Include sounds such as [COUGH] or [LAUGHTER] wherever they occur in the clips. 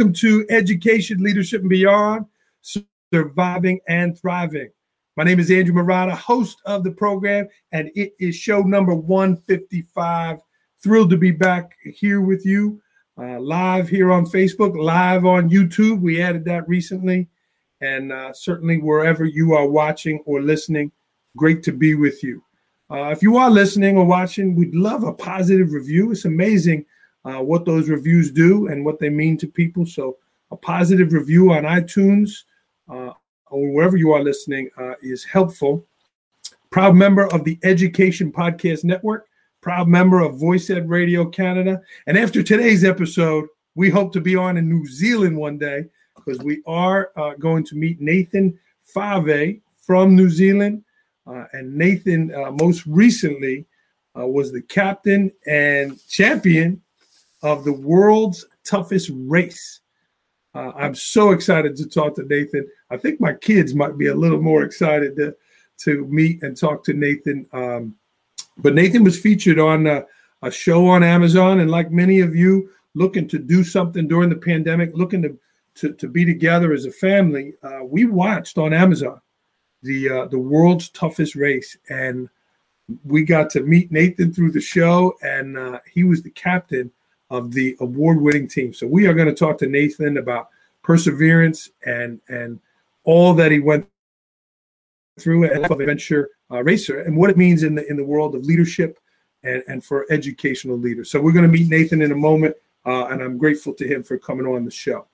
welcome to Education, Leadership, and Beyond Surviving and Thriving. My name is Andrew Marotta, host of the program, and it is show number 155. Thrilled to be back here with you uh, live here on Facebook, live on YouTube. We added that recently, and uh, certainly wherever you are watching or listening, great to be with you. Uh, if you are listening or watching, we'd love a positive review. It's amazing uh, what those reviews do and what they mean to people. So, a positive review on iTunes uh, or wherever you are listening uh, is helpful. Proud member of the Education Podcast Network, proud member of Voice Ed Radio Canada. And after today's episode, we hope to be on in New Zealand one day because we are uh, going to meet Nathan Fa'avae from New Zealand. Uh, and Nathan, uh, most recently, uh, was the captain and champion of the world's toughest race. Uh, I'm so excited to talk to Nathan. I think my kids might be a little more excited to to meet and talk to Nathan. Um, but Nathan was featured on a, a, show on Amazon, and like many of you, looking to do something during the pandemic, looking to to, to be together as a family, uh, we watched on Amazon the uh, the world's toughest race, and we got to meet Nathan through the show, and uh, he was the captain of the award-winning team. So we are going to talk to Nathan about perseverance and and all that he went through as an adventure uh, racer and what it means in the in the world of leadership and, and for educational leaders. So we're going to meet Nathan in a moment, uh, and I'm grateful to him for coming on the show.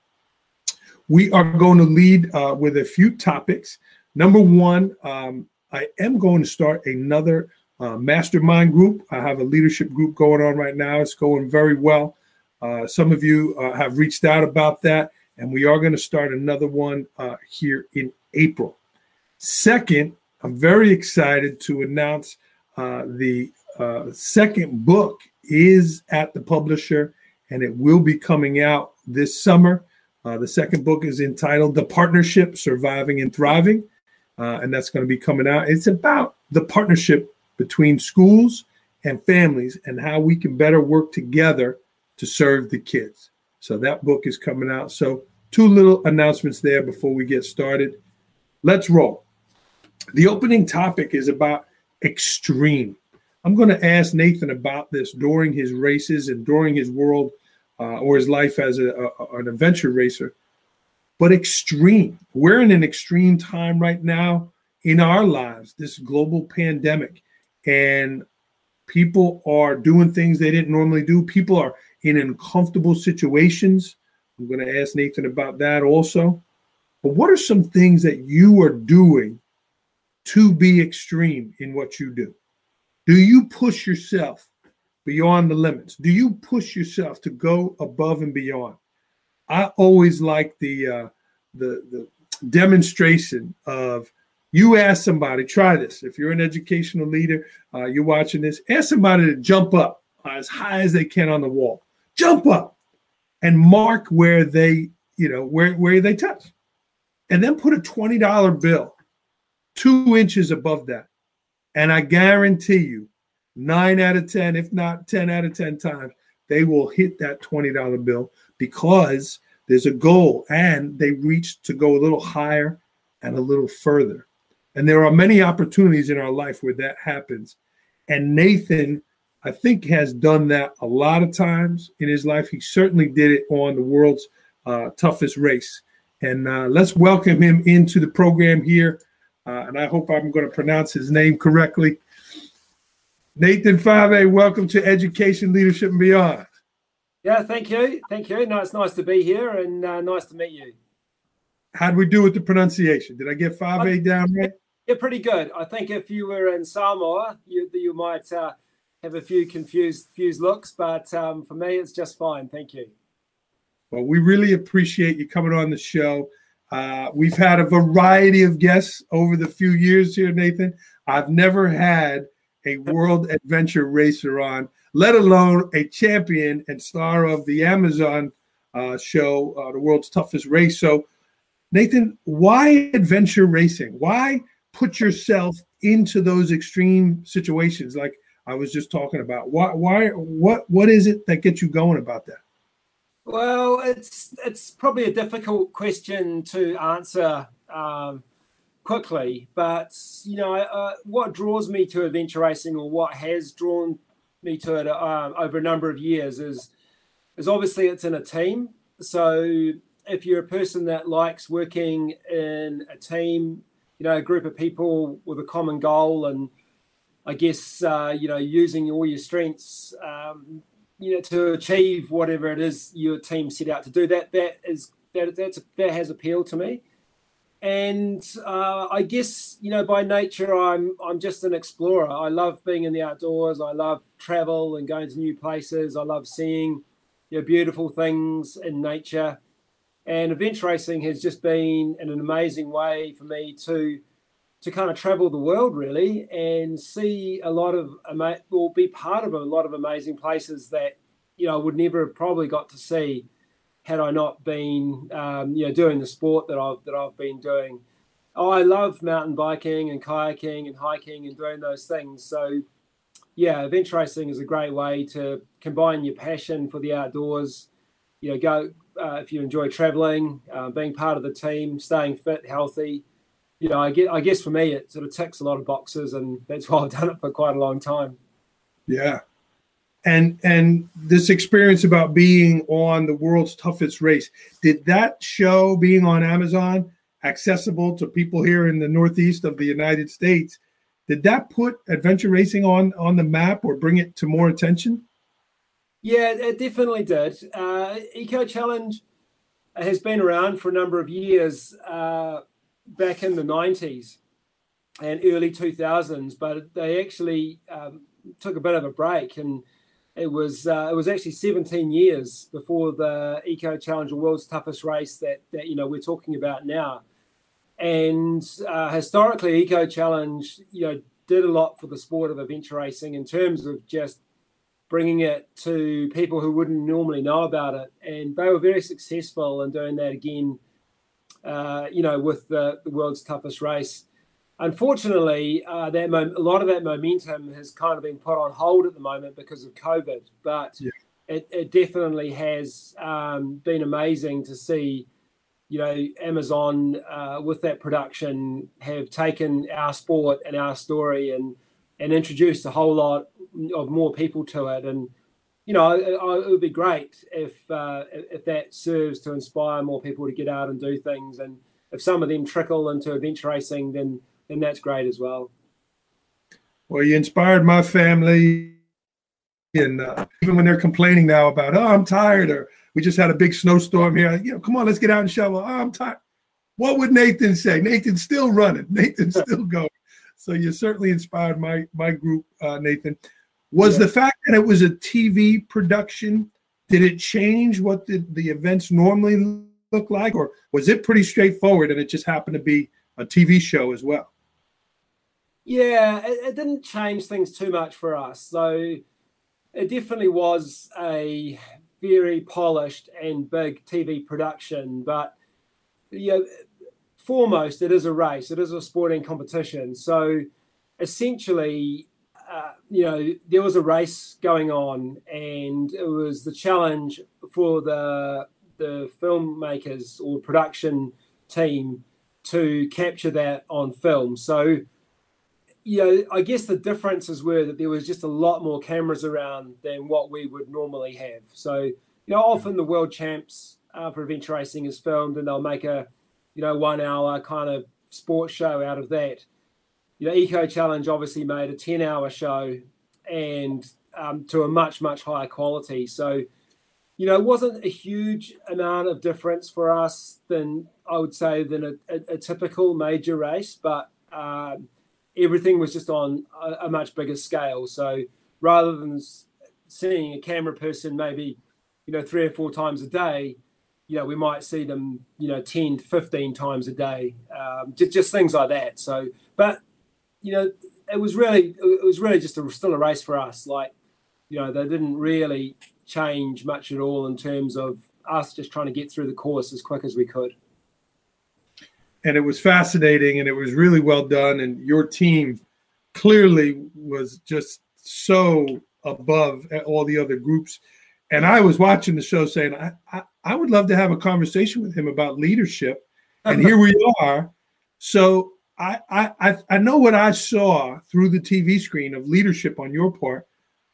We are going to lead uh, with a few topics. Number one, um, I am going to start another uh, mastermind group. I have a leadership group going on right now. It's going very well. Uh, some of you uh, have reached out about that, and we are going to start another one uh, here in April. Second, I'm very excited to announce uh, the uh, second book is at the publisher, and it will be coming out this summer. the second book is entitled The Partnership Surviving and Thriving, and that's going to be coming out. It's about the partnership between schools and families and how we can better work together to serve the kids. So that book is coming out. So, two little announcements there before we get started. Let's roll. The opening topic is about extreme. I'm going to ask Nathan about this during his races and during his world uh, or his life as a, a, an adventure racer. But extreme. We're in an extreme time right now in our lives, this global pandemic and people are doing things they didn't normally do. People are in uncomfortable situations. I'm going to ask Nathan about that also. But what are some things that you are doing to be extreme in what you do? Do you push yourself beyond the limits? Do you push yourself to go above and beyond? I always like the uh, the the demonstration of you ask somebody, try this. If you're an educational leader, uh, you're watching this, ask somebody to jump up as high as they can on the wall. Jump up and mark where they, you know, where, where they touch. And then put a $20 bill two inches above that. And I guarantee you, nine out of 10, if not 10 out of 10 times, they will hit that $20 bill because there's a goal and they reach to go a little higher and a little further. And there are many opportunities in our life where that happens. And Nathan, I think, has done that a lot of times in his life. He certainly did it on the world's uh, toughest race. And uh, let's welcome him into the program here. Uh, and I hope I'm going to pronounce his name correctly. Nathan Fa'avae, welcome to Education, Leadership, and Beyond. Yeah, thank you. Thank you. No, it's nice to be here and uh, nice to meet you. How do we do with the pronunciation? Did I get Fa'avae down right? Yeah, pretty good. I think if you were in Samoa, you you might uh, have a few confused confused looks, but um, for me, it's just fine. Thank you. Well, we really appreciate you coming on the show. Uh, we've had a variety of guests over the few years here, Nathan. I've never had a world adventure racer on, let alone a champion and star of the Amazon uh, show, uh, The World's Toughest Race. So, Nathan, why adventure racing? Why put yourself into those extreme situations like I was just talking about? Why why what what is it that gets you going about that? Well, it's it's probably a difficult question to answer um, quickly, but you know, uh, what draws me to adventure racing, or what has drawn me to it um, over a number of years, is is obviously it's in a team. So if you're a person that likes working in a team, you know, a group of people with a common goal, and I guess uh, you know, using all your strengths, um, you know, to achieve whatever it is your team set out to do, that that is that that's that has appealed to me and uh, I guess you know by nature I'm I'm just an explorer. I love being in the outdoors. I love travel and going to new places. I love seeing you know, beautiful things in nature. And adventure racing has just been an amazing way for me to to kind of travel the world really and see a lot of or be part of a lot of amazing places that you know I would never have probably got to see had I not been, um, you know, doing the sport that I've that I've been doing. Oh, I love mountain biking and kayaking and hiking and doing those things. So, yeah, adventure racing is a great way to combine your passion for the outdoors. You know, go uh, if you enjoy traveling, uh, being part of the team, staying fit, healthy. You know, I get, I guess for me, it sort of ticks a lot of boxes, and that's [LAUGHS] why I've done it for quite a long time. Yeah, and and this experience about being on the world's toughest race did that show being on amazon accessible to people here in the northeast of the united states did that put adventure racing on on the map or bring it to more attention yeah it definitely did uh, eco challenge has been around for a number of years uh, back in the 90s and early 2000s but they actually um, took a bit of a break and it was uh, it was actually 17 years before the Eco Challenger World's Toughest Race that that you know we're talking about now. And uh, historically, Eco Challenge you know did a lot for the sport of adventure racing in terms of just bringing it to people who wouldn't normally know about it, and they were very successful in doing that again. Uh, you know, with the, the world's toughest race unfortunately, uh, that mo- a lot of that momentum has kind of been put on hold at the moment because of COVID. But yeah. it, it, definitely has um, been amazing to see, you know, Amazon uh, with that production have taken our sport and our story and and introduced a whole lot of more people to it. And you know, it, it would be great if uh, if that serves to inspire more people to get out and do things. And if some of them trickle into adventure racing, then then that's great as well. Well, you inspired my family, and uh, even when they're complaining now about, oh, I'm tired, or we just had a big snowstorm here, you know, come on, let's get out and shovel. Oh, I'm tired. What would Nathan say? Nathan's still running. [LAUGHS] Nathan's [LAUGHS] still going. So you certainly inspired my my group, uh, Nathan. Was yeah. the fact that it was a TV production did it change what the, the events normally look like, or was it pretty straightforward and it just happened to be a TV show as well? Yeah, it, it, didn't change things too much for us. So it definitely was a very polished and big TV production. But yeah, foremost, it is a race. It is a sporting competition. So essentially, uh, you know, there was a race going on, and it was the challenge for the the filmmakers or production team to capture that on film. So you know, I guess the differences were that there was just a lot more cameras around than what we would normally have. So, you know, often the world champs uh, for adventure racing is filmed and they'll make a, you know, one hour kind of sports show out of that. You know, Eco Challenge obviously made a 10 hour show and um, to a much, much higher quality. So, you know, it wasn't a huge amount of difference for us than I would say than a, a, a typical major race, but um, everything was just on a, a, much bigger scale. So rather than seeing a camera person maybe, you know, three or four times a day, you know, we might see them, you know, 10 to 15 times a day, um, just, just things like that. So, but, you know, it was really, it was really just a, still a race for us. Like, you know, they didn't really change much at all in terms of us just trying to get through the course as quick as we could and it was fascinating and it was really well done and your team clearly was just so above all the other groups and I was watching the show saying, I, I, I would love to have a conversation with him about leadership. And [LAUGHS] here we are. So I, I, I know what I saw through the TV screen of leadership on your part,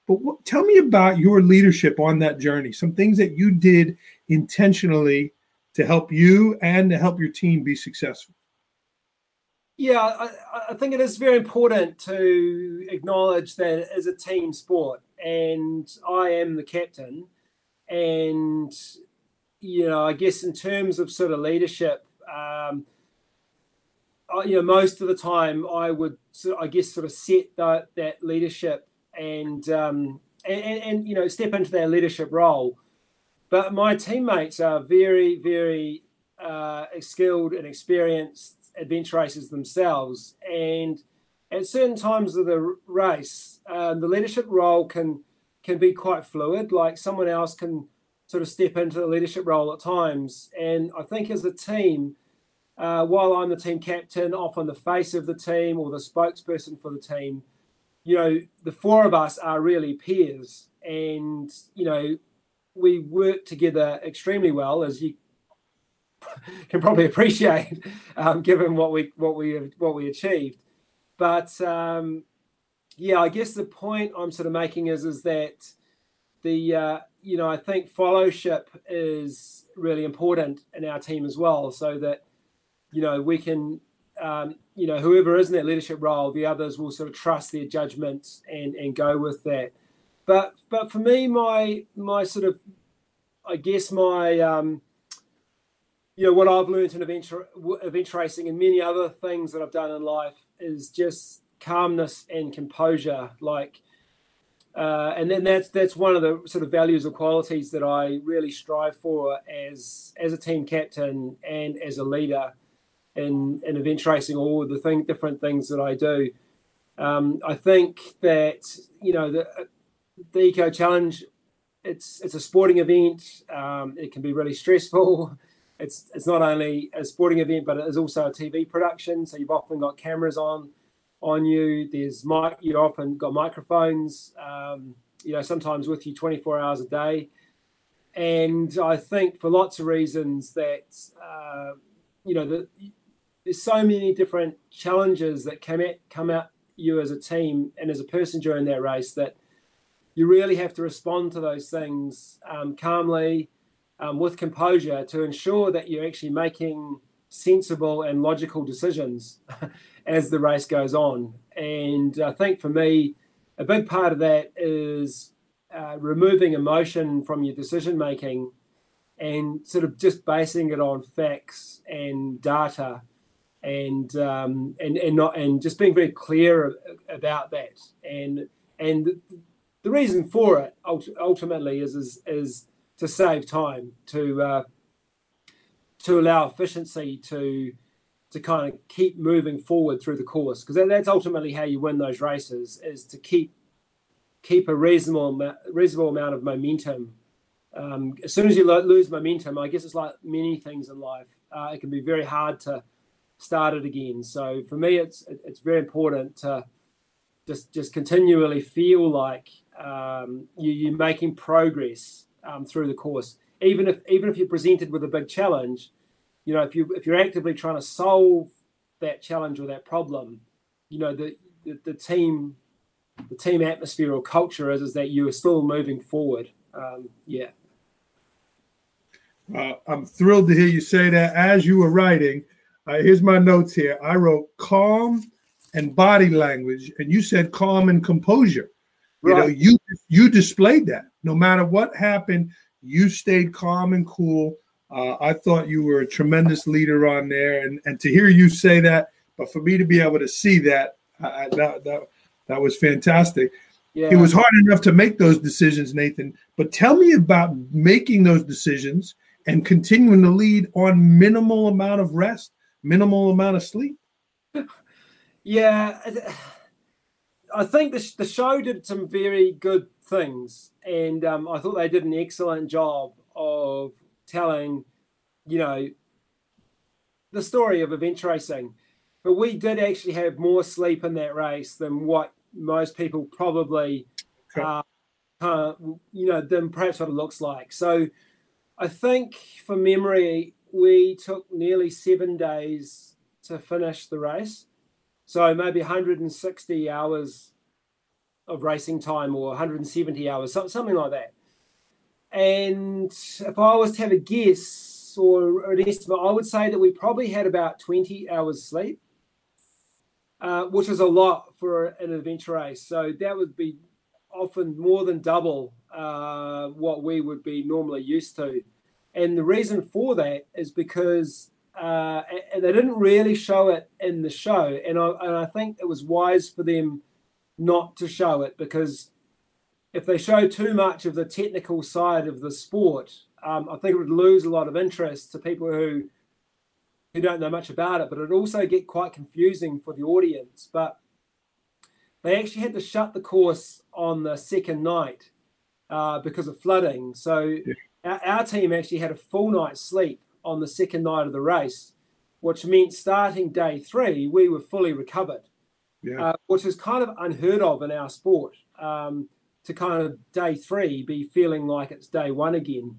but what, tell me about your leadership on that journey. Some things that you did intentionally to help you and to help your team be successful. Yeah, I, I think it is very important to acknowledge that it is a team sport, and I am the captain. And you know, I guess in terms of sort of leadership, um, I, you know, most of the time I would, I guess, sort of set that that leadership and, um, and and, and you know step into that leadership role. But my teammates are very, very uh, skilled and experienced adventure racers themselves, and at certain times of the race, um, the leadership role can can be quite fluid. Like someone else can sort of step into the leadership role at times, and I think as a team, uh, while I'm the team captain, often the face of the team or the spokesperson for the team, you know, the four of us are really peers, and you know, we work together extremely well, as you [LAUGHS] can probably appreciate, um, given what we what we what we achieved. But um, yeah, I guess the point I'm sort of making is is that the uh, you know I think fellowship is really important in our team as well, so that you know we can um, you know whoever is in that leadership role, the others will sort of trust their judgment and and go with that. But but for me, my my sort of I guess my um, you know what I've learned in adventure adventure racing and many other things that I've done in life is just calmness and composure. Like, uh, and then that's that's one of the sort of values or qualities that I really strive for as as a team captain and as a leader in in adventure racing. All the thing different things that I do. Um, I think that you know the the Eco Challenge. It's it's a sporting event. Um, it can be really stressful [LAUGHS] it's it's not only a sporting event, but it is also a TV production. So you've often got cameras on on you. There's mic. You often got microphones. Um, you know, sometimes with you 24 hours a day. And I think for lots of reasons that uh, you know the, there's so many different challenges that come at come at you as a team and as a person during that race that you really have to respond to those things um, calmly um, with composure to ensure that you're actually making sensible and logical decisions [LAUGHS] as the race goes on. And I think for me, a big part of that is uh, removing emotion from your decision making and sort of just basing it on facts and data and um, and and not and just being very clear about that and and the reason for it ultimately is is, is to save time, to uh, to allow efficiency to to kind of keep moving forward through the course because that, that's ultimately how you win those races is to keep keep a reasonable reasonable amount of momentum. Um, as soon as you lo- lose momentum, I guess it's like many things in life. Uh, it can be very hard to start it again. So for me, it's it's very important to just just continually feel like um, you, you're making progress um, through the course. Even if even if you're presented with a big challenge, you know if you if you're actively trying to solve that challenge or that problem, you know the the, the team the team atmosphere or culture is is that you are still moving forward. Um, yeah. Uh, I'm thrilled to hear you say that. As you were writing, uh, here's my notes here. I wrote calm and body language, and you said calm and composure. You know, you you displayed that. No matter what happened, you stayed calm and cool. Uh, I thought you were a tremendous leader on there, and and to hear you say that, but for me to be able to see that, uh, that that that was fantastic. Yeah. It was hard enough to make those decisions, Nathan. But tell me about making those decisions and continuing to lead on minimal amount of rest, minimal amount of sleep. Yeah I think the, the show did some very good things, and um, I thought they did an excellent job of telling, you know, the story of event racing. But we did actually have more sleep in that race than what most people probably uh, uh, you know, than perhaps what it looks like. So I think for memory, we took nearly seven days to finish the race. So maybe 160 hours of racing time or 170 hours, something like that. And if I was to have a guess or an estimate, I would say that we probably had about 20 hours sleep, uh, which is a lot for an adventure race. So that would be often more than double uh, what we would be normally used to. And the reason for that is because uh, they didn't really show it in the show. And I, and I think it was wise for them not to show it because if they show too much of the technical side of the sport, um, I think it would lose a lot of interest to people who who don't know much about it. But it would also get quite confusing for the audience. But they actually had to shut the course on the second night uh, because of flooding. So yeah. Our, our, team actually had a full night's sleep on the second night of the race, which meant starting day three, we were fully recovered, yeah. uh, which is kind of unheard of in our sport. Um, to kind of day three be feeling like it's day one again.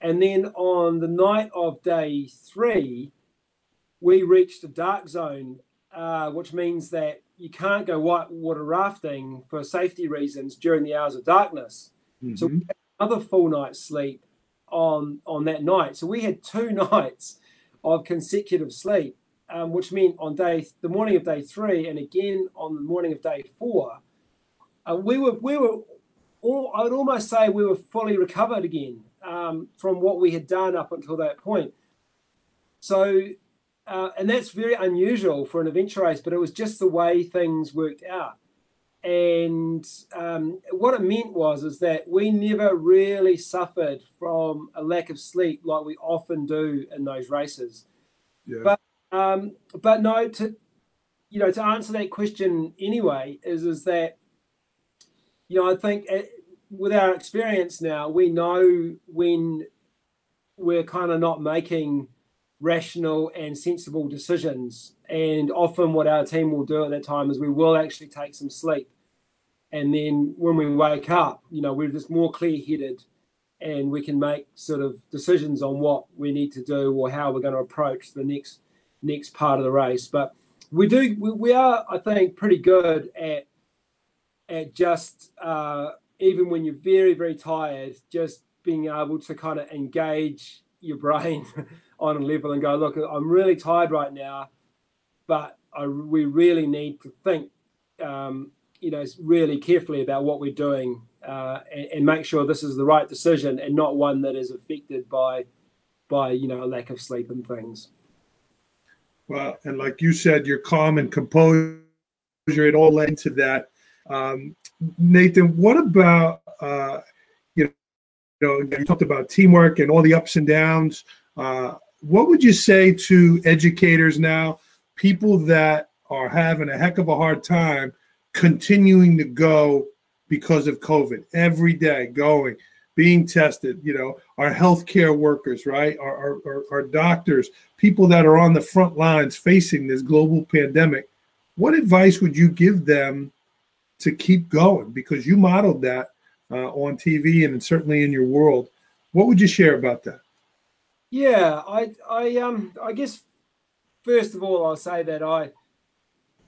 And then on the night of day three, we reached a dark zone, uh, which means that you can't go whitewater rafting for safety reasons during the hours of darkness. Mm-hmm. So another full night's sleep on on that night. So we had two [LAUGHS] nights of consecutive sleep, um, which meant on day the morning of day three and again on the morning of day four, uh, we were we were all, I would almost say we were fully recovered again um, from what we had done up until that point. So, uh, and that's very unusual for an adventure race, but it was just the way things worked out. And um, what it meant was is that we never really suffered from a lack of sleep like we often do in those races. Yeah. But um, but no, to you know, to answer that question anyway, is is that you know, I think eh, with our experience now, we know when we're kind of not making rational and sensible decisions. And often, what our team will do at that time is we will actually take some sleep. And then when we wake up, you know, we're just more clear headed and we can make sort of decisions on what we need to do or how we're going to approach the next next part of the race. But we do we, we are, I think, pretty good at at just uh, even when you're very very tired, just being able to kind of engage your brain [LAUGHS] on a level and go, look, I'm really tired right now, but I, we really need to think, um, you know, really carefully about what we're doing uh, and, and, make sure this is the right decision and not one that is affected by, by you know, a lack of sleep and things. Well, and like you said, your calm and composure, it all led to that. Um, Nathan, what about uh, know you talked about teamwork and all the ups and downs. Uh, what would you say to educators now, people that are having a heck of a hard time continuing to go because of COVID every day, going, being tested, you know, our healthcare workers, right? Our, our, our, our doctors, people that are on the front lines facing this global pandemic. What advice would you give them to keep going because you modeled that uh, on TV and certainly in your world. What would you share about that? Yeah, I, I, um, I guess first of all, I'll say that I,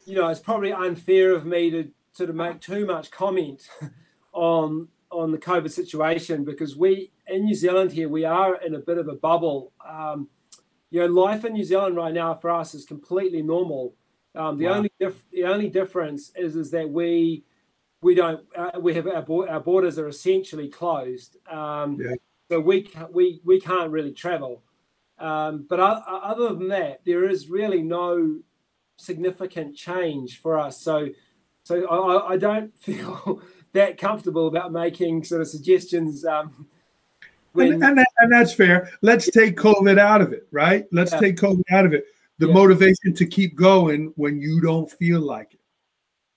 you know, it's probably unfair of me to sort of make too much comment [LAUGHS] on on the COVID situation because we in New Zealand here we are in a bit of a bubble. Um, you know, life in New Zealand right now for us is completely normal. Um, the wow. only dif- the only difference is is that we we don't uh, we have our, our borders are essentially closed, um, yeah. so we we we can't really travel. Um, but other than that, there is really no significant change for us. So so I, I don't [LAUGHS] feel that comfortable about making sort of suggestions. Um, when... and, and, that, and, that's fair. Let's take COVID out of it, right? Let's yeah. take COVID out of it the yeah. motivation to keep going when you don't feel like it.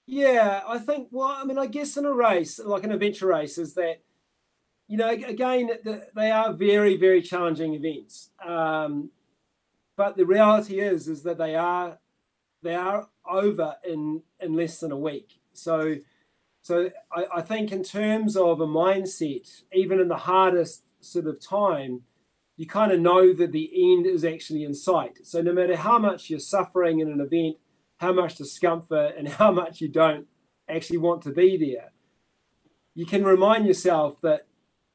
Yeah, I think. Well, I mean, I guess in a race, like an adventure race, is that you know, again, they are very, very challenging events. Um, but the reality is, is that they are they are over in in less than a week. So, So I, I think in terms of a mindset, even in the hardest sort of time, you kind of know that the end is actually in sight. So no matter how much you're suffering in an event, how much discomfort, and [LAUGHS] how much you don't actually want to be there, you can remind yourself that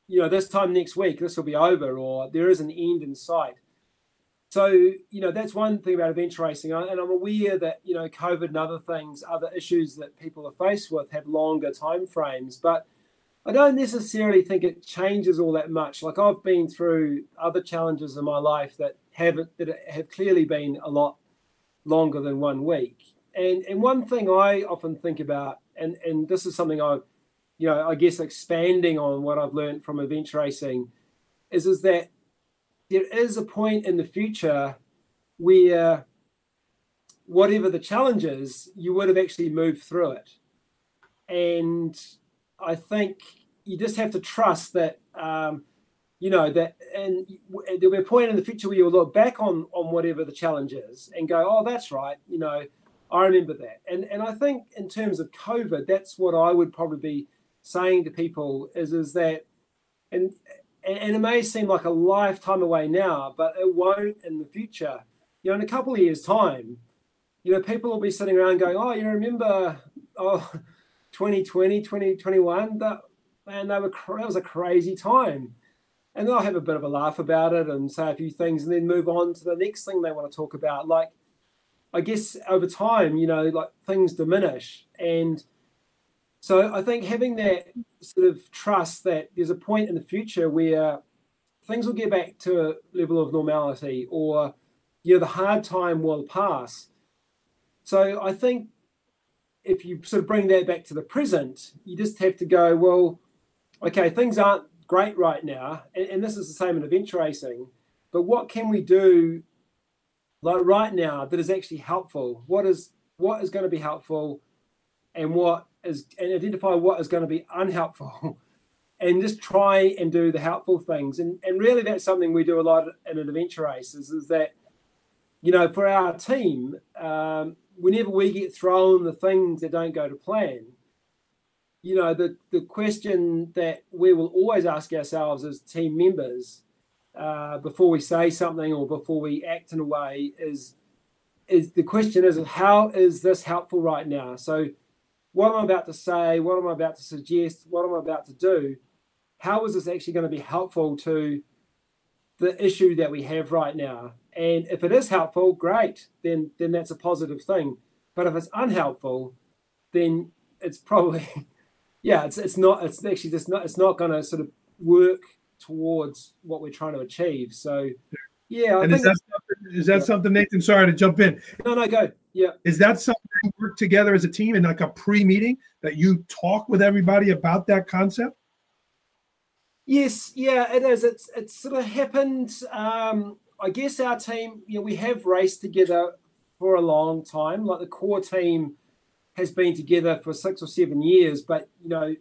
you know this time next week this will be over, or there is an end in sight. So you know that's one thing about adventure racing, and I'm aware that you know COVID and other things, other issues that people are faced with have longer time frames, but I don't necessarily think it changes all that much. Like I've been through other challenges in my life that have that have clearly been a lot longer than one week. And and one thing I often think about, and and this is something I've, you know, I guess expanding on what I've learned from event racing, is is that there is a point in the future where whatever the challenge is, you would have actually moved through it. And I think you just have to trust that, um, you know, that, and there'll be a point in the future where you'll look back on on whatever the challenge is and go, oh, that's right, you know, I remember that. And and I think in terms of COVID, that's what I would probably be saying to people is is that, and and it may seem like a lifetime away now, but it won't in the future. You know, in a couple of years' time, you know, people will be sitting around going, oh, you remember, oh 2020, 2021, that man, they were that was a crazy time. And they'll have a bit of a laugh about it and say a few things and then move on to the next thing they want to talk about. Like, I guess over time, you know, like things diminish. And so I think having that sort of trust that there's a point in the future where things will get back to a level of normality or, you know, the hard time will pass. So I think if you sort of bring that back to the present, you just have to go, well, okay, things aren't great right now, and, and this is the same in adventure racing, but what can we do like right now that is actually helpful? What is what is going to be helpful, and what is and identify what is going to be unhelpful, [LAUGHS] and just try and do the helpful things. And and really, that's something we do a lot in an adventure race. Is, is that you know for our team, um, whenever we get thrown the things that don't go to plan, you know, the, the question that we will always ask ourselves as team members uh, before we say something or before we act in a way is is the question is how is this helpful right now? So what am I about to say? What am I about to suggest? What am I about to do? How is this actually going to be helpful to the issue that we have right now? And if it is helpful, great, then then that's a positive thing. But if it's unhelpful, then it's probably [LAUGHS] yeah, it's it's not it's actually just not it's not going to sort of work towards what we're trying to achieve. So yeah, I and is that something, is that yeah. something Nathan? Sorry to jump in. No, no, go. Yeah. Is that something you work together as a team in like a pre-meeting that you talk with everybody about that concept? Yes, yeah, it is. It's it's sort of happened. Um, I guess our team, you know, we have raced together for a long time. Like the core team has been together for six or seven years, but you know,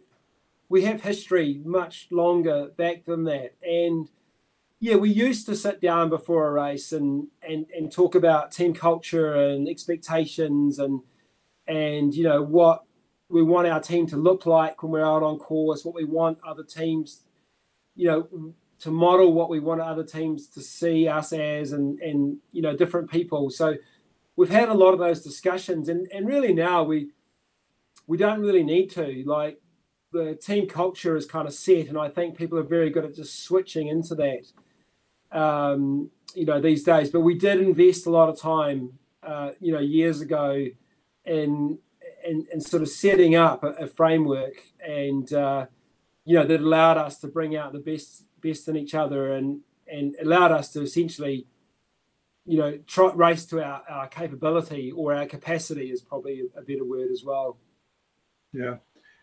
we have history much longer back than that. And yeah, we used to sit down before a race and and and talk about team culture and expectations and and you know what we want our team to look like when we're out on course, what we want other teams, you know, to model what we want other teams to see us as and and you know different people. So we've had a lot of those discussions, and and really now we we don't really need to like the team culture is kind of set, and I think people are very good at just switching into that. Um, you know these days, but we did invest a lot of time, uh, you know, years ago, in in sort of setting up a, a framework, and uh, you know that allowed us to bring out the best best in each other, and and allowed us to essentially you know, try, race to our, our capability or our capacity is probably a better word as well. Yeah.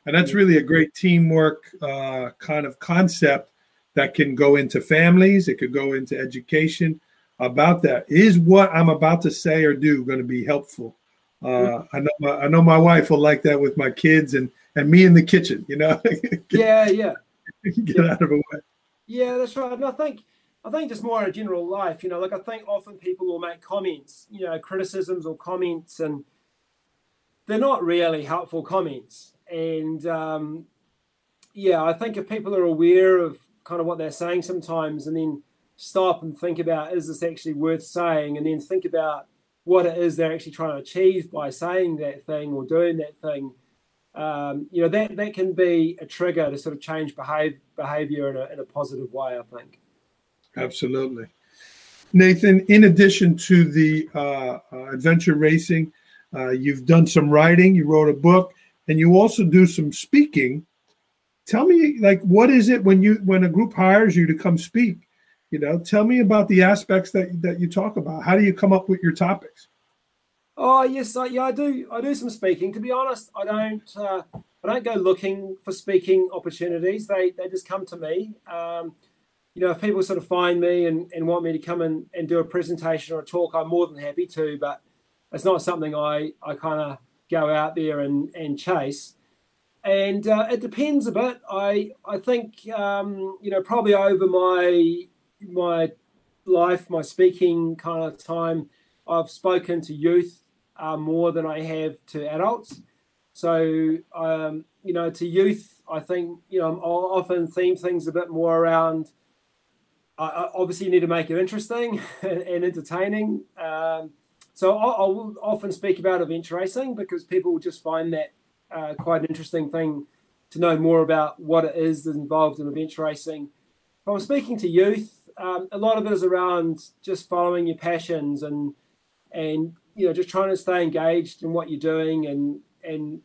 And that's really a great teamwork uh, kind of concept that can go into families, it could go into education. About that is what I'm about to say or do going to be helpful. Uh, I know my, I know my wife will like that with my kids and and me in the kitchen. You know. get, [LAUGHS] yeah, yeah. Get yeah. out of the way. Yeah, that's right. And I think I think just more in a general life, you know, like I think often people will make comments, you know, criticisms or comments, and they're not really helpful comments. and um, yeah, I think if people are aware of kind of what they're saying sometimes, and then stop and think about is this actually worth saying, and then think about what it is they're actually trying to achieve by saying that thing or doing that thing. Um, you know that that can be a trigger to sort of change behave, behavior in a, in a positive way. I think. Absolutely. Nathan, in addition to the uh, uh, adventure racing, uh, you've done some writing, you wrote a book, and you also do some speaking. Tell me, like, what is it when you when a group hires you to come speak? You know, tell me about the aspects that that you talk about. How do you come up with your topics? Oh yes, I, yeah, I do. I do some speaking. To be honest, I don't. Uh, I don't go looking for speaking opportunities. They they just come to me. Um, you know, if people sort of find me and, and want me to come and, and do a presentation or a talk, I'm more than happy to, but it's not something I, I kind of go out there and, and chase. And uh, it depends a bit. I I think um, you know probably over my my life, my speaking kind of time, I've spoken to youth uh, more than I have to adults. So um, you know, to youth, I think you know I often theme things a bit more around Obviously you need to make it interesting [LAUGHS] and, and entertaining. Um, so I, I, will often speak about event racing because people will just find that uh, quite an interesting thing to know more about what it is that's involved in event racing. If I'm speaking to youth, um, a lot of it is around just following your passions and and you know just trying to stay engaged in what you're doing and and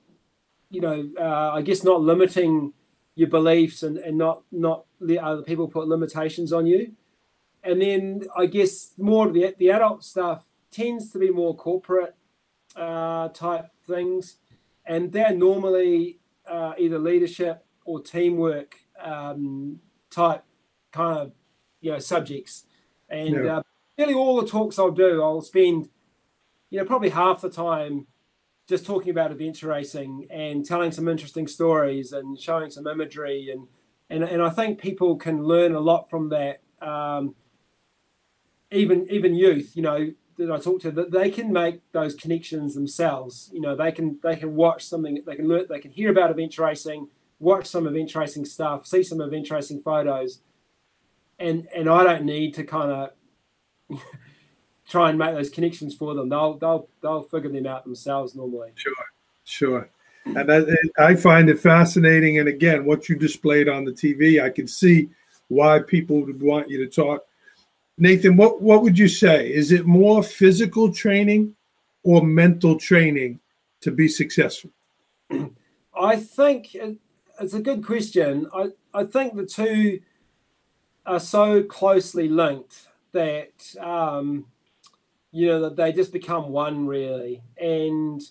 you know uh, I guess not limiting your beliefs and, and not not let other people put limitations on you. And then I guess more of the the adult stuff tends to be more corporate uh, type things, and they're normally uh, either leadership or teamwork um, type kind of you know subjects. And yeah. uh, nearly all the talks I'll do, I'll spend you know probably half the time just talking about adventure racing and telling some interesting stories and showing some imagery and and, and I think people can learn a lot from that. Um, even even youth, you know, that I talk to, that they can make those connections themselves. You know, they can they can watch something, they can learn, they can hear about adventure racing, watch some adventure racing stuff, see some adventure racing photos, and and I don't need to kind of [LAUGHS] try and make those connections for them. They'll they'll they'll figure them out themselves normally. Sure, sure. And I, I find it fascinating. And again, what you displayed on the TV, I can see why people would want you to talk. Nathan, what what would you say? Is it more physical training or mental training to be successful? [CLEARS THROAT] I think it's a good question. I, I think the two are so closely linked that um, you know they just become one really. And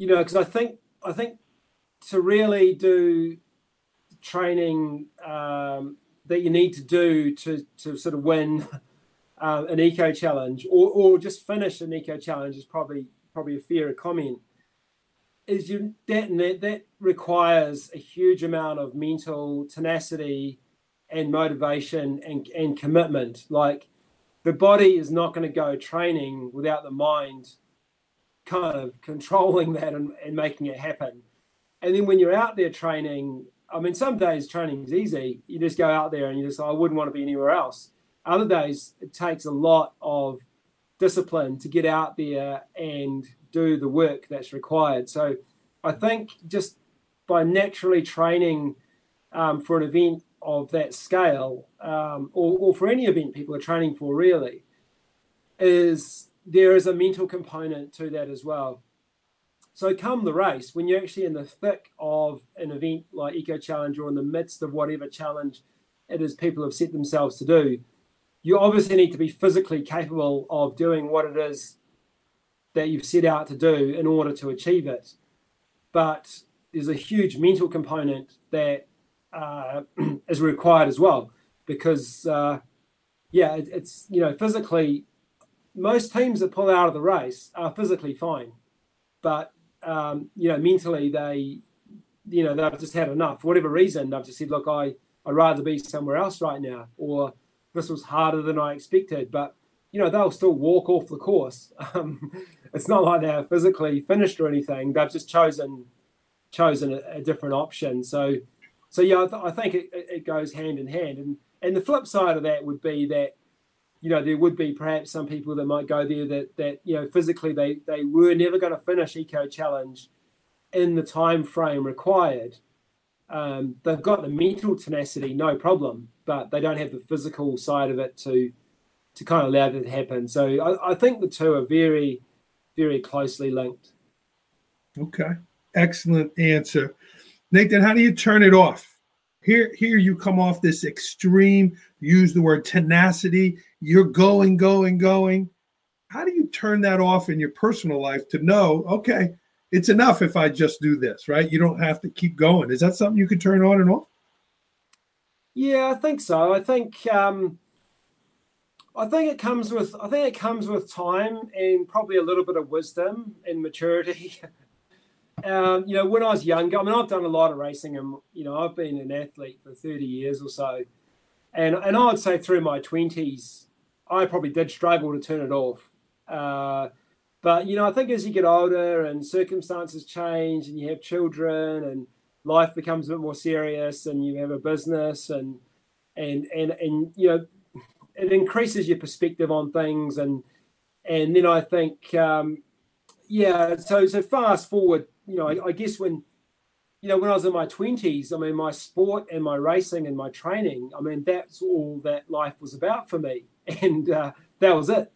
you know because i think i think to really do training um, that you need to do to to sort of win [LAUGHS] uh, an eco challenge or, or just finish an eco challenge is probably probably a fairer comment is you that that, that requires a huge amount of mental tenacity and motivation and, and commitment. Like the body is not going to go training without the mind kind of controlling that and, and making it happen. And then when you're out there training, I mean, some days training is easy. You just go out there and you just, I wouldn't want to be anywhere else. Other days, it takes a lot of discipline to get out there and do the work that's required. So I think just by naturally training um, for an event of that scale, um, or, or for any event people are training for, really, is there is a mental component to that as well. So, come the race, when you're actually in the thick of an event like Eco Challenge or in the midst of whatever challenge it is people have set themselves to do, you obviously need to be physically capable of doing what it is that you've set out to do in order to achieve it. But there's a huge mental component that uh, [CLEARS THROAT] is required as well because uh, yeah it, it's you know physically most teams that pull out of the race are physically fine but um, you know mentally they you know they've just had enough. For whatever reason they've just said look i i'd rather be somewhere else right now or this was harder than i expected but you know they'll still walk off the course. [LAUGHS] Um, it's not like they're physically finished or anything. They've just chosen chosen a, a different option. So, so yeah, I, th- I think it, it goes hand in hand. And and the flip side of that would be that you know there would be perhaps some people that might go there that that you know physically they they were never going to finish eco challenge in the time frame required. Um, they've got the mental tenacity no problem but they don't have the physical side of it to to kind of allow that to happen. So I, I think the two are very very closely linked. Okay. Excellent answer nathan how do you turn it off here, here you come off this extreme, use the word tenacity. You're going, going, going. How do you turn that off in your personal life to know, okay, it's enough if I just do this, right? You don't have to keep going. Is that something you could turn on and off? Yeah, I think so. I think um, I think it comes with I think it comes with time and probably a little bit of wisdom and maturity. [LAUGHS] Um, you know, when I was younger, I mean, I've done a lot of racing, and you know, I've been an athlete for thirty years or so, and and I would say through my twenties, I probably did struggle to turn it off. Uh, but you know, I think as you get older and circumstances change, and you have children, and life becomes a bit more serious, and you have a business, and and and and you know, it increases your perspective on things, and and then I think. Um, yeah, so so fast forward you know, I, I, guess when, you know, when I was in my twenties, I mean, my sport and my racing and my training, I mean, that's all that life was about for me, [LAUGHS] and uh, that was it.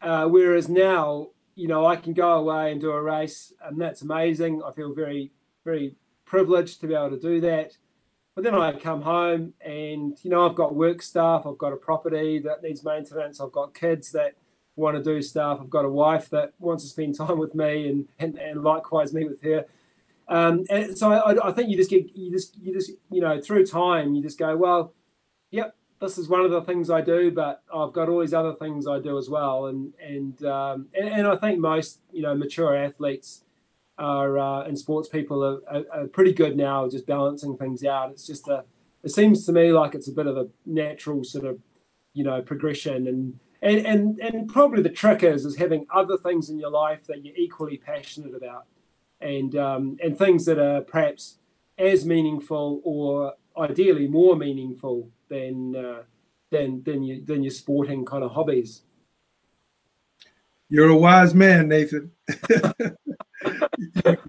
Uh, whereas now, you know, I can go away and do a race, and that's amazing. I feel very, very privileged to be able to do that. But then I come home and, you know, I've got work stuff, I've got a property that needs maintenance, I've got kids that want to do stuff. I've got a wife that wants to spend [LAUGHS] time with me, and and, and likewise me with her. Um, and so I, I think you just get you just you just you know through time you just go well, yep, this is one of the things I do, but I've got all these other things I do as well, and and um, and, and, I think most you know mature athletes are uh, and sports people are, are, are, pretty good now, just balancing things out. It's just a it seems to me like it's a bit of a natural sort of you know progression and and and and probably the trick is is having other things in your life that you're equally passionate about, and um, and things that are perhaps as meaningful or ideally more meaningful than uh, than than than your sporting kind of hobbies. You're a wise man, Nathan. [LAUGHS]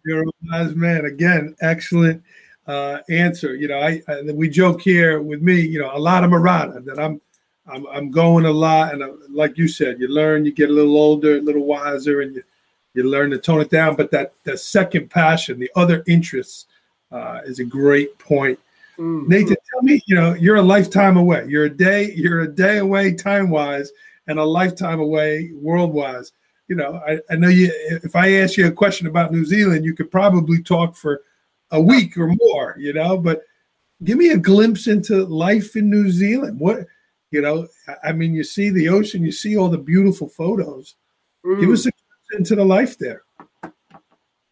You're a wise man. Again, excellent uh, answer. You know, I, I, we joke here with me. You know, a lot of Murata that I'm I'm, I'm going a lot, and I, like you said, you learn, you get a little older, a little wiser, and you you learn to tone it down. But that that second passion, the other interests, uh, is a great point. Mm-hmm. Nathan, tell me, you know, you're a lifetime away. You're a day, you're a day away time wise, and a lifetime away world wise. You know, I, I know you. If I ask you a question about New Zealand, you could probably talk for a week or more. You know, but give me a glimpse into life in New Zealand. What you know, I mean, you see the ocean, you see all the beautiful photos. Mm. Give us a into the life there.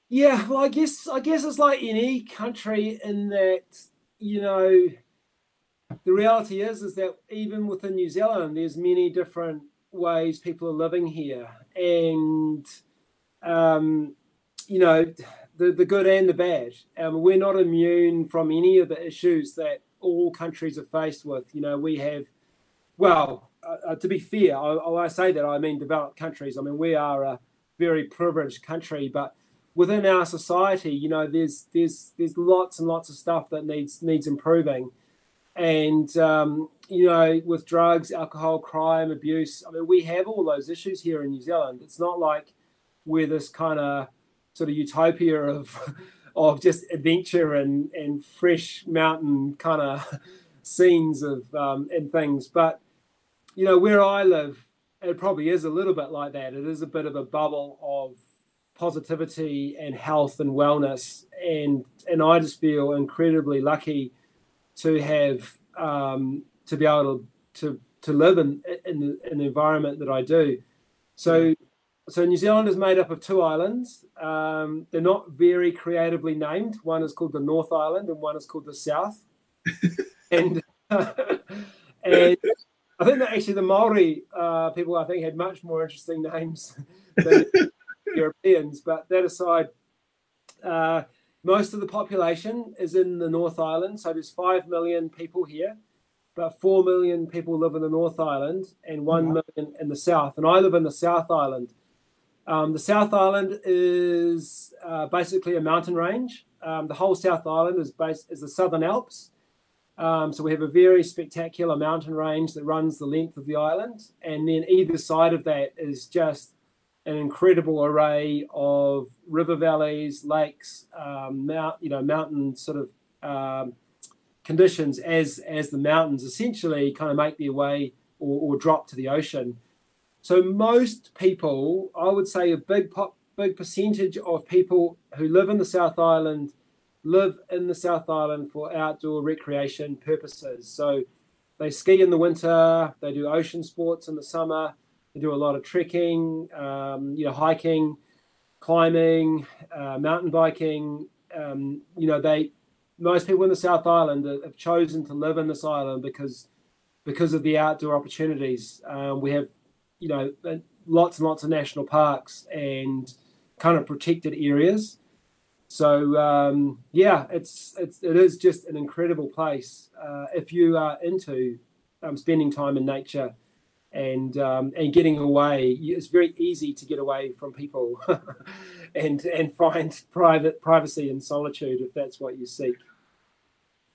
Yeah, well, I guess I guess it's like any country in that you know the reality is is that even within New Zealand, there's many different ways people are living here, and um, you know the the good and the bad. Um, we're not immune from any of the issues that all countries are faced with. You know, we have well, uh, uh, to be fair, I, I, say that I mean developed countries. I mean we are a very privileged country, but within our society, you know, there's there's there's lots and lots of stuff that needs needs improving, and um, you know, with drugs, alcohol, crime, abuse. I mean, we have all those issues here in New Zealand. It's not like we're this kind of sort of utopia of [LAUGHS] of just adventure and and fresh mountain kind of [LAUGHS] scenes of um, and things, but you know, where I live, it probably is a little bit like that. It is a bit of a bubble of positivity and health and wellness, and and I just feel incredibly lucky to have um, to be able to to, to live in in the, in the environment that I do. So. So New Zealand is made up of two islands. Um, they're not very creatively named. One is called the North Island, and one is called the South. [LAUGHS] and [LAUGHS] and I think that actually the Maori uh, people I think had much more interesting names [LAUGHS] than [LAUGHS] Europeans. But that aside, uh, most of the population is in the North Island. So there's 5 million people here, but 4 million people live in the North Island and 1 million in the South. And I live in the South Island. Um, the South Island is uh, basically a mountain range. Um, the whole South Island is based is the Southern Alps. Um, so we have a very spectacular mountain range that runs the length of the island, and then either side of that is just an incredible array of river valleys, lakes, um, mount, you know, mountain sort of um, conditions as as the mountains essentially kind of make their way or, or drop to the ocean. So most people, I would say, a big pop, big percentage of people who live in the South Island live in the South Island for outdoor recreation purposes. So they ski in the winter, they do ocean sports in the summer, they do a lot of trekking, um, you know, hiking, climbing, uh, mountain biking. Um, you know, they most people in the South Island have chosen to live in this island because because of the outdoor opportunities. Um, we have, you know, lots and lots of national parks and kind of protected areas. So um, yeah, it's it's it is just an incredible place uh, if you are into um, spending time in nature and um, and getting away. It's very easy to get away from people [LAUGHS] and and find private privacy and solitude if that's what you seek.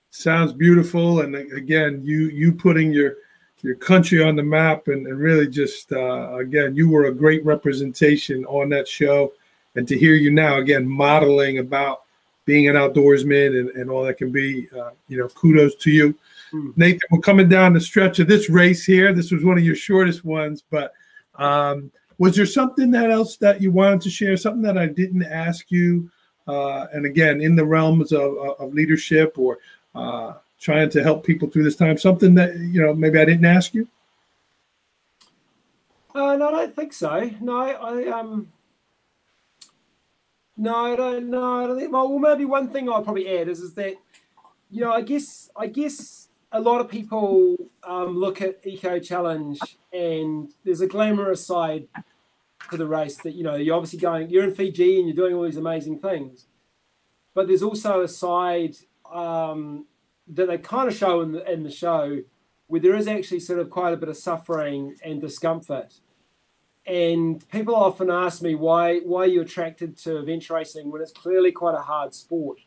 Sounds beautiful, and again, you you putting your your country on the map, and, and really just uh, again, you were a great representation on that show and to hear you now again modeling about being an outdoorsman and, and all that can be, uh, you know, kudos to you. Mm. Nathan, we're coming down the stretch of this race here. This was one of your shortest ones, but um, was there something that else that you wanted to share? Something that I didn't ask you? Uh, and again, in the realms of, of leadership or uh, trying to help people through this time, something that you know maybe I didn't ask you. Uh, no, I don't think so. No, I um, no, I don't know. I don't think. Well, maybe one thing I'll probably add is is that you know I guess I guess a lot of people um, look at Eco Challenge and there's a glamorous side to the race that you know you're obviously going you're in Fiji and you're doing all these amazing things, but there's also a side um, that they kind of show in the in the show where there is actually sort of quite a bit of suffering and discomfort and people often ask me why why you're you attracted to event racing when it's clearly quite a hard sport.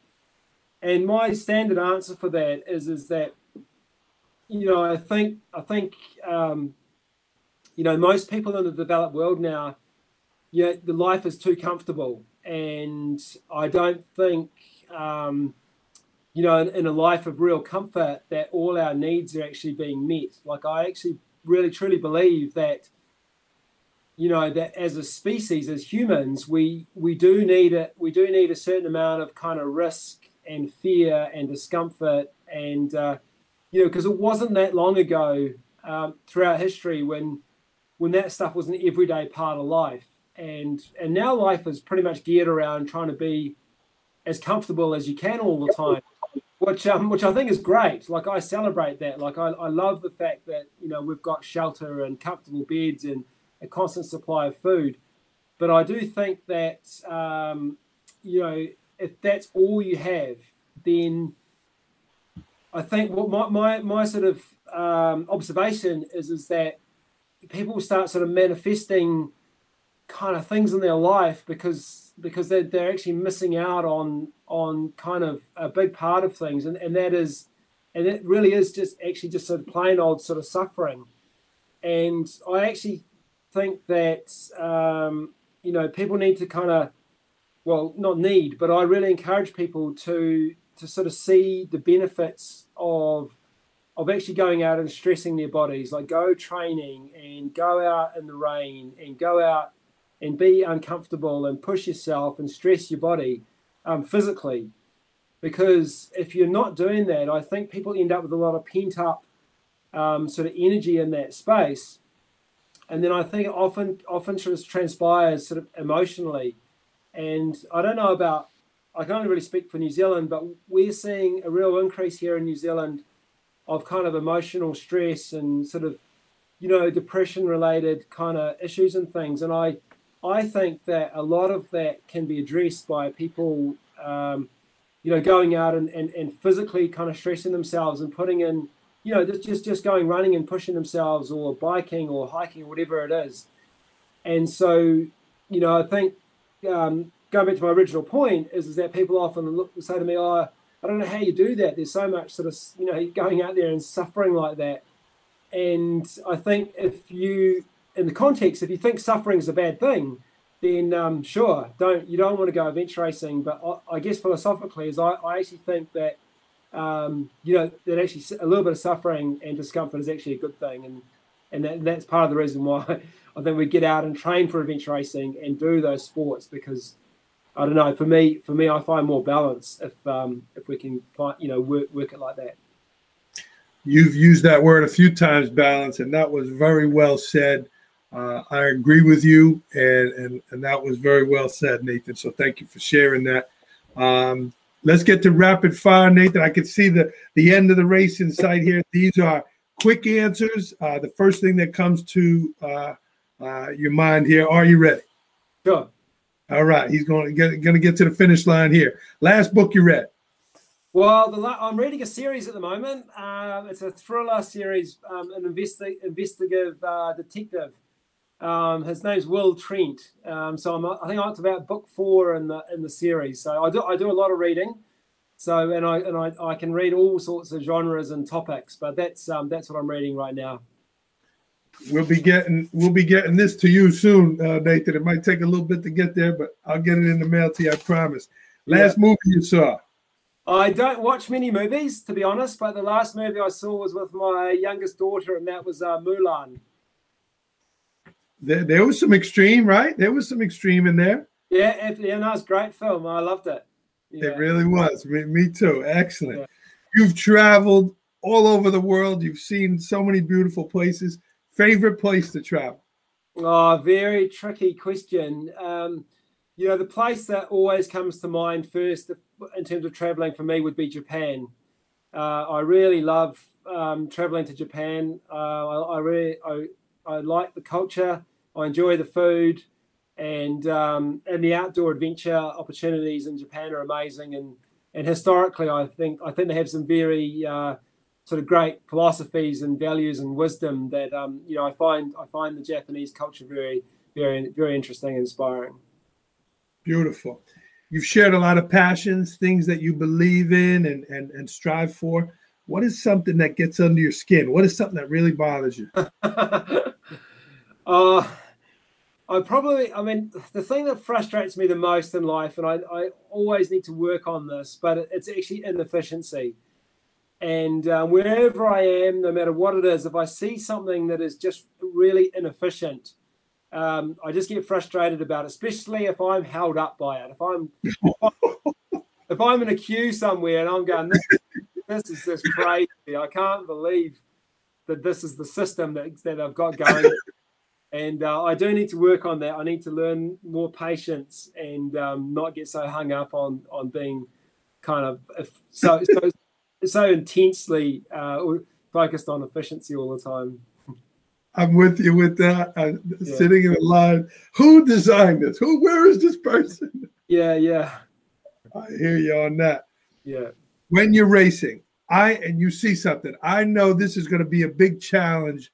And my standard answer for that is is that you know I think I think um, you know most people in the developed world now, yeah, the life is too comfortable, and I don't think. Um, you know, in, in, a life of real comfort, that all our needs are actually being met. Like, I actually really truly believe that you know that as a species as humans we we do need it we do need a certain amount of kind of risk and fear and discomfort. And uh, you know because it wasn't that long ago um, throughout history when when that stuff was an everyday part of life. And and now life is pretty much geared around trying to be as comfortable as you can all the time which um which I think is great. Like I celebrate that. Like I, I love the fact that you know we've got shelter and comfortable beds and a constant supply of food. But I do think that um, you know if that's all you have, then I think what my my, my sort of um, observation is is that people start sort of manifesting kind of things in their life because because they're, they're actually missing out on on kind of a big part of things and, and that is and it really is just actually just sort of plain old sort of suffering and i actually think that um, you know people need to kind of well not need but i really encourage people to to sort of see the benefits of of actually going out and stressing their bodies. Like go training and go out in the rain and go out and be uncomfortable and push yourself and stress your body um, physically. Because if you're not doing that i think people end up with a lot of pent up um, sort of energy in that space and then I think often often just transpires sort of emotionally. And I don't know about I can only really speak for New Zealand, but we're seeing a real increase here in New Zealand of kind of emotional stress and sort of you know depression related kind of issues and things. And I I think that a lot of that can be addressed by people um, you know, going out and, and, and physically kind of stressing themselves and putting in, you know, just just just going running and pushing themselves or biking or hiking or whatever it is. And so, you know, I think um, going back to my original point is, is that people often look, say to me, "Oh, I don't know how you do that. There's so much sort of, you know, going out there and suffering like that." And I think if you, in the context, if you think suffering is a bad thing, then um, sure, don't you don't want to go adventure racing. But I, I guess philosophically, is I, I actually think that um, you know that actually a little bit of suffering and discomfort is actually a good thing, and and that, that's part of the reason why [LAUGHS] I think we get out and train for adventure racing and do those sports because I don't know for me for me I find more balance if um, if we can find you know work work it like that. You've used that word a few times, balance, and that was very well said. Uh, I agree with you, and, and and that was very well said, Nathan. So thank you for sharing that. Um, let's get to rapid fire, Nathan. I can see the the end of the race in sight here. These are quick answers. Uh, the first thing that comes to uh, uh your mind here. Are you ready? Sure. All right. He's going to get going to get to the finish line here. Last book you read. Well, the, I'm reading a series at the moment. Um, it's a thriller series, um, an investi- investigative uh, detective um, his name's Will Trent. Um, so I'm, I think I'm up to about book four in the in the series. So I do I do a lot of reading. So and I and I, I can read all sorts of genres and topics, but that's um, that's what I'm reading right now. We'll be getting we'll be getting this to you soon, uh, Nathan. It might take a little bit to get there, but I'll get it in the mail to you. I promise. Last yeah. movie you saw? I don't watch many movies, to be honest. But the last movie I saw was with my youngest daughter, and that was uh, Mulan there, there was some extreme, right? There was some extreme in there. Yeah, yeah, no, it's great film. I loved it. Yeah. It really was. Me, me too. Excellent. Yeah. You've traveled all over the world. You've seen so many beautiful places. Favorite place to travel? Oh, very tricky question. Um, you know, the place that always comes to mind first in terms of traveling for me would be Japan. Uh, I really love um, traveling to Japan. Uh, I, I, really I, I like the culture. I enjoy the food, and um, and the outdoor adventure opportunities in Japan are amazing. And and historically, I think I think they have some very uh, sort of great philosophies and values and wisdom that um, you know I find I find the Japanese culture very very very interesting and inspiring. Beautiful. You've shared a lot of passions, things that you believe in and, and, and strive for. What is something that gets under your skin? What is something that really bothers you? [LAUGHS] uh, I probably, I mean, the thing that frustrates me the most in life, and I, I always need to work on this, but it's actually inefficiency. And um, wherever I am, no matter what it is, if I see something that is just really inefficient, um, I just get frustrated about it, especially if I'm held up by it. If I'm if I'm in a queue somewhere and I'm going, this, this is just crazy. I can't believe that this is the system that, that I've got going and uh, I do need to work on that. I need to learn more patience and um, not get so hung up on on being kind of so so, so intensely uh, focused on efficiency all the time. I'm with you with that. I'm yeah. sitting in a line. Who designed this? Who? Where is this person? Yeah, yeah. I hear you on that. Yeah. When you're racing, I and you see something, I know this is going to be a big challenge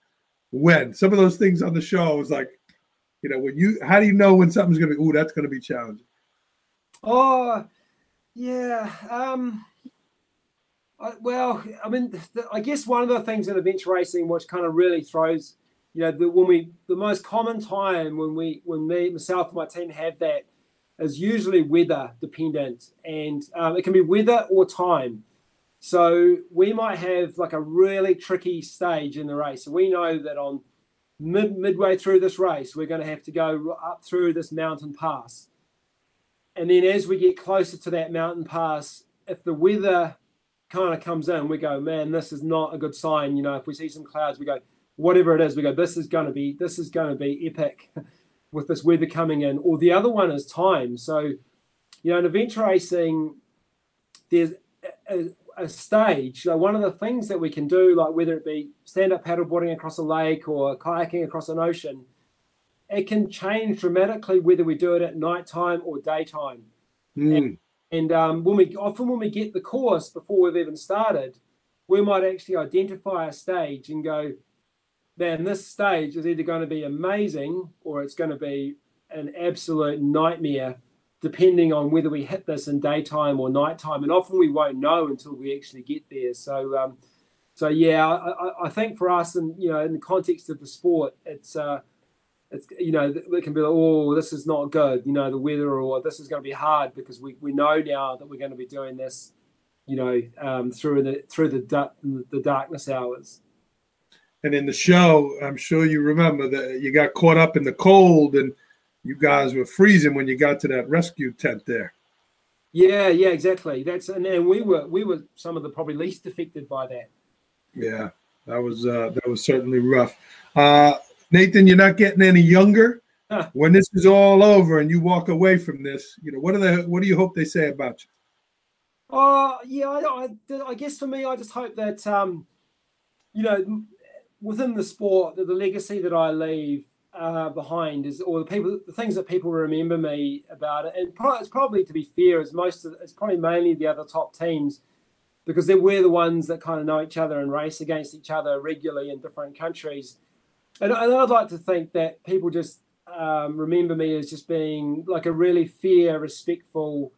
when some of those things on the show was like, you know, when you how do you know when something's gonna be oh that's gonna be challenging? Oh yeah. Um I, well, I mean, the, I guess one of the things in adventure racing which kind of really throws, you know, the, when we the most common time when we when me myself and my team have that is usually weather dependent, and um, it can be weather or time. So we might have like a really tricky stage in the race. So we know that on mid midway through this race, we're going to have to go up through this mountain pass. And then as we get closer to that mountain pass, if the weather kind of comes in, we go, man, this is not a good sign. You know, if we see some clouds, we go, whatever it is, we go, this is going to be, this is going to be epic [LAUGHS] with this weather coming in. Or the other one is time. So, you know, in adventure racing, there's uh, uh, a, stage, so one of the things that we can do, like whether it be stand up paddleboarding across a lake or kayaking across an ocean, it can change dramatically whether we do it at nighttime or daytime. Mm. And um, when we often when we get the course before we've even started, we might actually identify a stage and go, man, this stage is either going to be amazing or it's going to be an absolute nightmare, depending on whether we hit this in daytime or nighttime. And often we won't know until we actually get there. So, um, so yeah, I, I, think for us, and you know, in the context of the sport, it's uh, it's you know it can be like, oh this is not good you know the weather or this is going to be hard because we, we know now that we're going to be doing this you know um, through the through the the darkness hours and in the show i'm sure you remember that you got caught up in the cold and you guys were freezing when you got to that rescue tent there. Yeah yeah exactly. That's and, and we were we were some of the probably least affected by that. Yeah that was uh that was certainly rough. Uh Nathan, you're not getting any younger. when this is all over and you walk away from this, you know what are the what do you hope they say about you? Oh uh, yeah, I, I, I, guess for me, I just hope that um, you know within the sport, that the legacy that I leave uh, behind is, or the people, the things that people remember me about it, and it's probably to be fair, is most of it's probably mainly the other top teams because they're we're the ones that kind of know each other and race against each other regularly in different countries and, and I'd like to think that people just um, remember me as just being like a really fair, respectful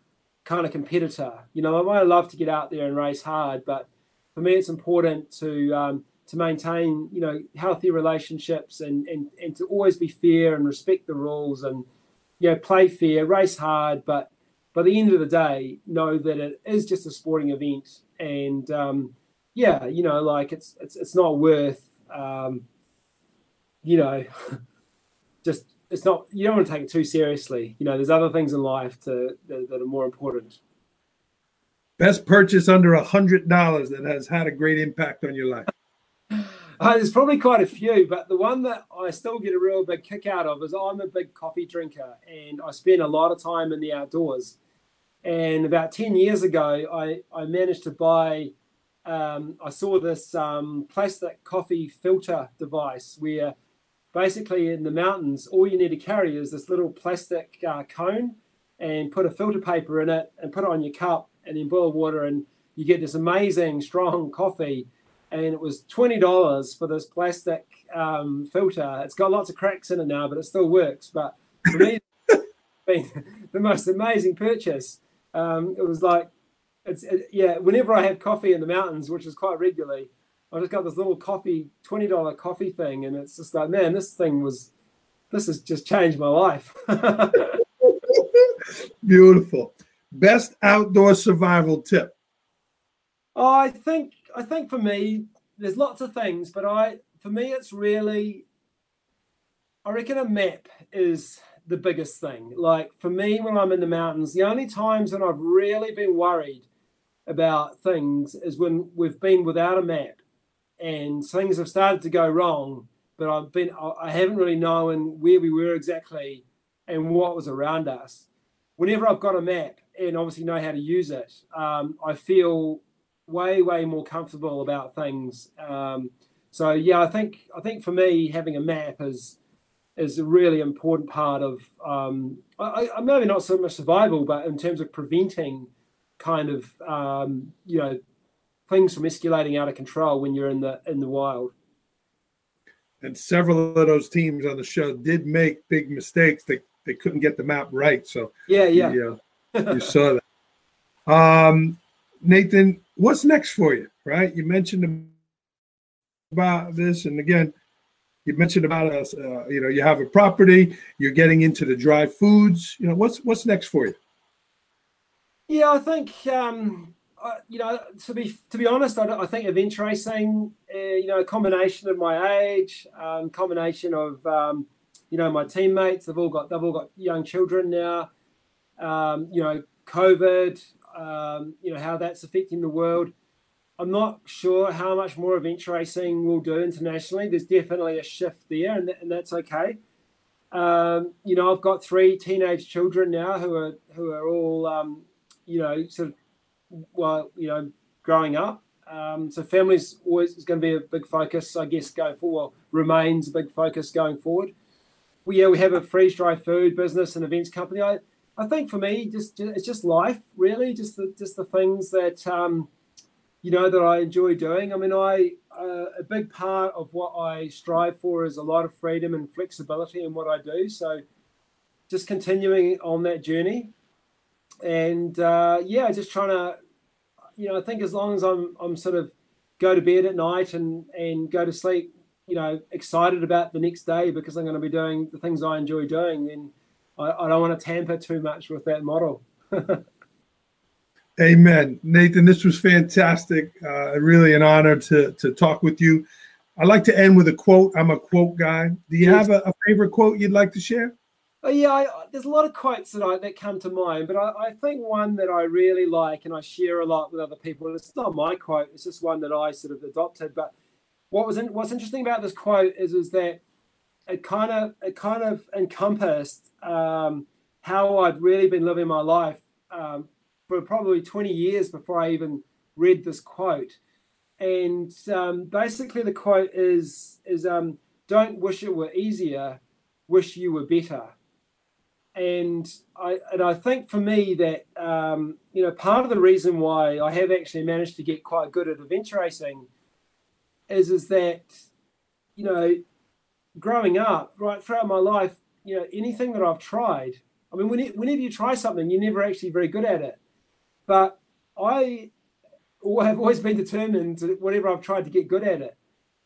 kind of competitor. You know, I might love to get out there and race hard, but for me, it's important to um, to maintain, you know, healthy relationships and, and and to always be fair and respect the rules and you know play fair, race hard, but by the end of the day, know that it is just a sporting event, and um, yeah, you know, like it's it's it's not worth um, you know, [LAUGHS] just it's not you don't want to take it too seriously. You know, there's other things in life to that, that are more important. Best purchase under a hundred dollars that has had a great impact on your life. Uh, there's probably quite a few, but the one that I still get a real big kick out of is I'm a big coffee drinker and I spend a lot of time in the outdoors. And about 10 years ago, I, I managed to buy, um, I saw this um, plastic coffee filter device where basically in the mountains, all you need to carry is this little plastic uh, cone and put a filter paper in it and put it on your cup and then boil water and you get this amazing strong coffee. And it was twenty dollars for this plastic um, filter. It's got lots of cracks in it now, but it still works. But for me, [LAUGHS] been the most amazing purchase. Um, it was like, it's it, yeah. Whenever I have coffee in the mountains, which is quite regularly, I just got this little coffee, twenty dollar coffee thing, and it's just like, man, this thing was, this has just changed my life. [LAUGHS] Beautiful. Best outdoor survival tip. I think I think for me, there's lots of things, but I for me it's really I reckon a map is the biggest thing. Like for me when I'm in the mountains, the only times that I've really been worried about things is when we've been without a map and things have started to go wrong. But I've been I haven't really known where we were exactly and what was around us. Whenever I've got a map and obviously know how to use it, um, I feel way way more comfortable about things. Um, so yeah, I think I think for me having a map is is a really important part of um, I, I, maybe not so much survival, but in terms of preventing kind of um, you know things from escalating out of control when you're in the in the wild. And several of those teams on the show did make big mistakes. They they couldn't get the map right. So yeah, yeah, you, uh, you saw that. Um, Nathan, what's next for you? Right, you mentioned about this, and again, you mentioned about us. Uh, you know, you have a property. You're getting into the dry foods. You know, what's what's next for you? Yeah, I think um, you know, to be to be honest, I, I think event racing, uh, you know, a combination of my age, um, combination of um, you know my teammates. They've all got they've all got young children now. Um, you know, COVID. Um, you know how that's affecting the world. I'm not sure how much more event racing will do internationally. There's definitely a shift there, and, th- and that's okay. Um, you know, I've got three teenage children now who are who are all um, you know sort of well, you know, growing up. Um, so families always is going to be a big focus, I guess, going forward. Well, remains a big focus going forward. Yeah, we have a freeze dry food business and events company. I, I think for me, just it's just life, really, just the just the things that um, you know that I enjoy doing. I mean, I uh, a big part of what I strive for is a lot of freedom and flexibility in what I do. So, just continuing on that journey, and uh, yeah, just trying to, you know, I think as long as I'm I'm sort of go to bed at night and and go to sleep, you know, excited about the next day because I'm going to be doing the things I enjoy doing, then I, I don't want to tamper too much with that model. [LAUGHS] Amen. Nathan, this was fantastic. Uh, really an honor to, to talk with you. I like to end with a quote. I'm a quote guy. Do you yes. have a, a, favorite quote you'd like to share? Oh, yeah, I, there's a lot of quotes that I, that come to mind, but I, I, think one that I really like and I share a lot with other people. It's not my quote; it's just one that I sort of adopted. But what was in, what's interesting about this quote is is that it kind of it kind of encompassed um, how I'd really been living my life um, for probably 20 years before I even read this quote. And um, basically, the quote is is um, "Don't wish it were easier, wish you were better." And I and I think for me that um, you know part of the reason why I have actually managed to get quite good at adventure racing is is that you know growing up right throughout my life you know anything that I've tried I mean whenever you try something you're never actually very good at it but I have always been determined to, whenever I've tried to get good at it.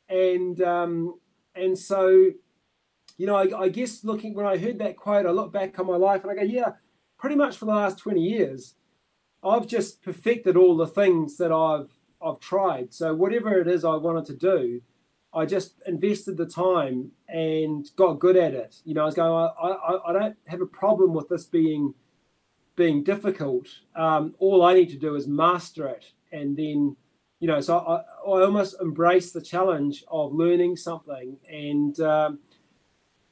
And um, and so, you know, I, I, guess looking when I heard that quote, I look back on my life and I go, yeah, pretty much for the last 20 years, I've just perfected all the things that I've I've tried. So whatever it is I wanted to do, I just invested the time and got good at it. You know, I was going, I, I, I don't have a problem with this being being difficult, um, all I need to do is master it. And then, you know, so I, I almost embrace the challenge of learning something. And, um,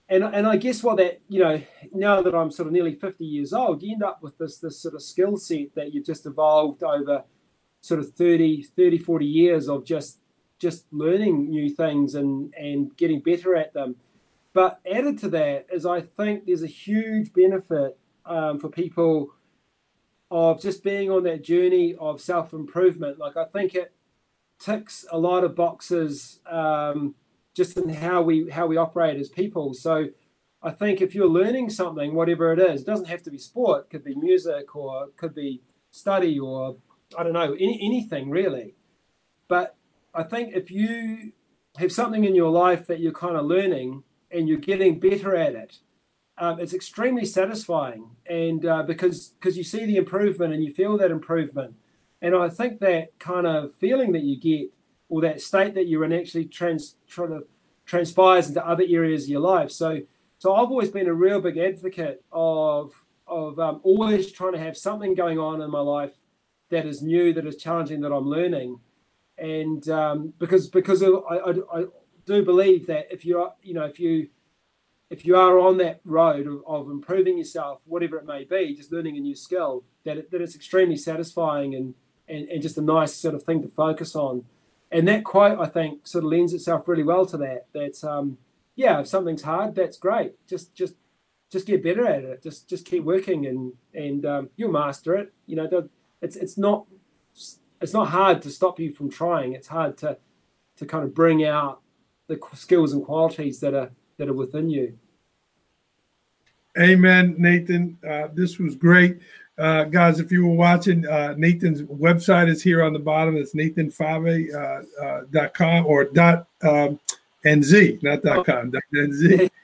and, and I guess what that, you know, now that I'm sort of nearly 50 years old, you end up with this, this sort of skill set that you've just evolved over sort of 30, 30, 40 years of just, just learning new things and, and getting better at them. But added to that is I think there's a huge benefit um, for people of just being on that journey of self improvement. Like I think it ticks a lot of boxes um, just in how we how we operate as people. So I think if you're learning something, whatever it is, it doesn't have to be sport. It could be music or it could be study or I don't know any, anything really. But I think if you have something in your life that you're kind of learning and you're getting better at it, um, it's extremely satisfying, and uh, because because you see the improvement and you feel that improvement, and I think that kind of feeling that you get or that state that you're in actually trans trying to transpires into other areas of your life. So so I've always been a real big advocate of of um, always trying to have something going on in my life that is new, that is challenging, that I'm learning, and um, because because I, I, I do believe that if you're you know if you if you are on that road of, of, improving yourself, whatever it may be, just learning a new skill, that, it, that it's extremely satisfying and, and, and just a nice sort of thing to focus on. And that quote, I think, sort of lends itself really well to that. That um, yeah, if something's hard, that's great. Just just just get better at it. Just just keep working, and and um, you'll master it. You know, it's it's not it's not hard to stop you from trying. It's hard to to kind of bring out the skills and qualities that are that are within you. Amen, Nathan. Uh, this was great. Uh, guys, if you were watching, uh, Nathan's website is here on the bottom. It's nathanfaavae.com uh, uh or dot um, NZ, not dot com, dot NZ. [LAUGHS]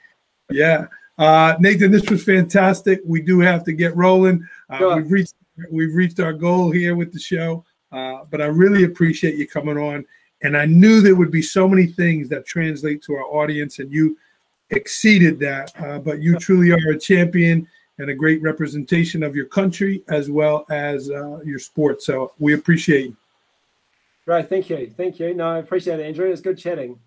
Yeah. Uh, Nathan, this was fantastic. We do have to get rolling. Uh, we've reached we've reached our goal here with the show. But I really appreciate you coming on. And I knew there would be so many things that translate to our audience, and you exceeded that. Uh, but you truly are a champion and a great representation of your country as well as uh, your sport. So we appreciate you. Right. Thank you. Thank you. No, I appreciate it, Andrew. It's good chatting.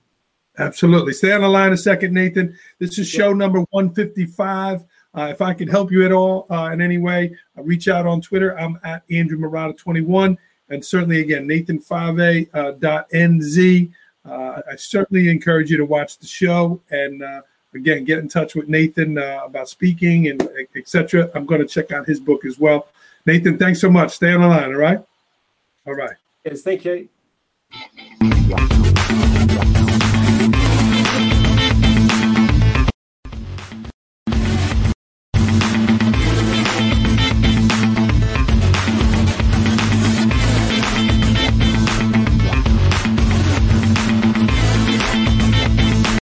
Absolutely. Stay on the line a second, Nathan. This is show number 155. Uh, if I can help you at all uh, in any way, uh, reach out on Twitter. I'm at Andrew Marotta 21. And certainly, again, nathanfaavae.nz. Uh, I certainly encourage you to watch the show and uh, again, get in touch with Nathan uh, about speaking and etc. I'm going to check out his book as well. Nathan, thanks so much. Stay on the line. All right. All right. Yes, thank you.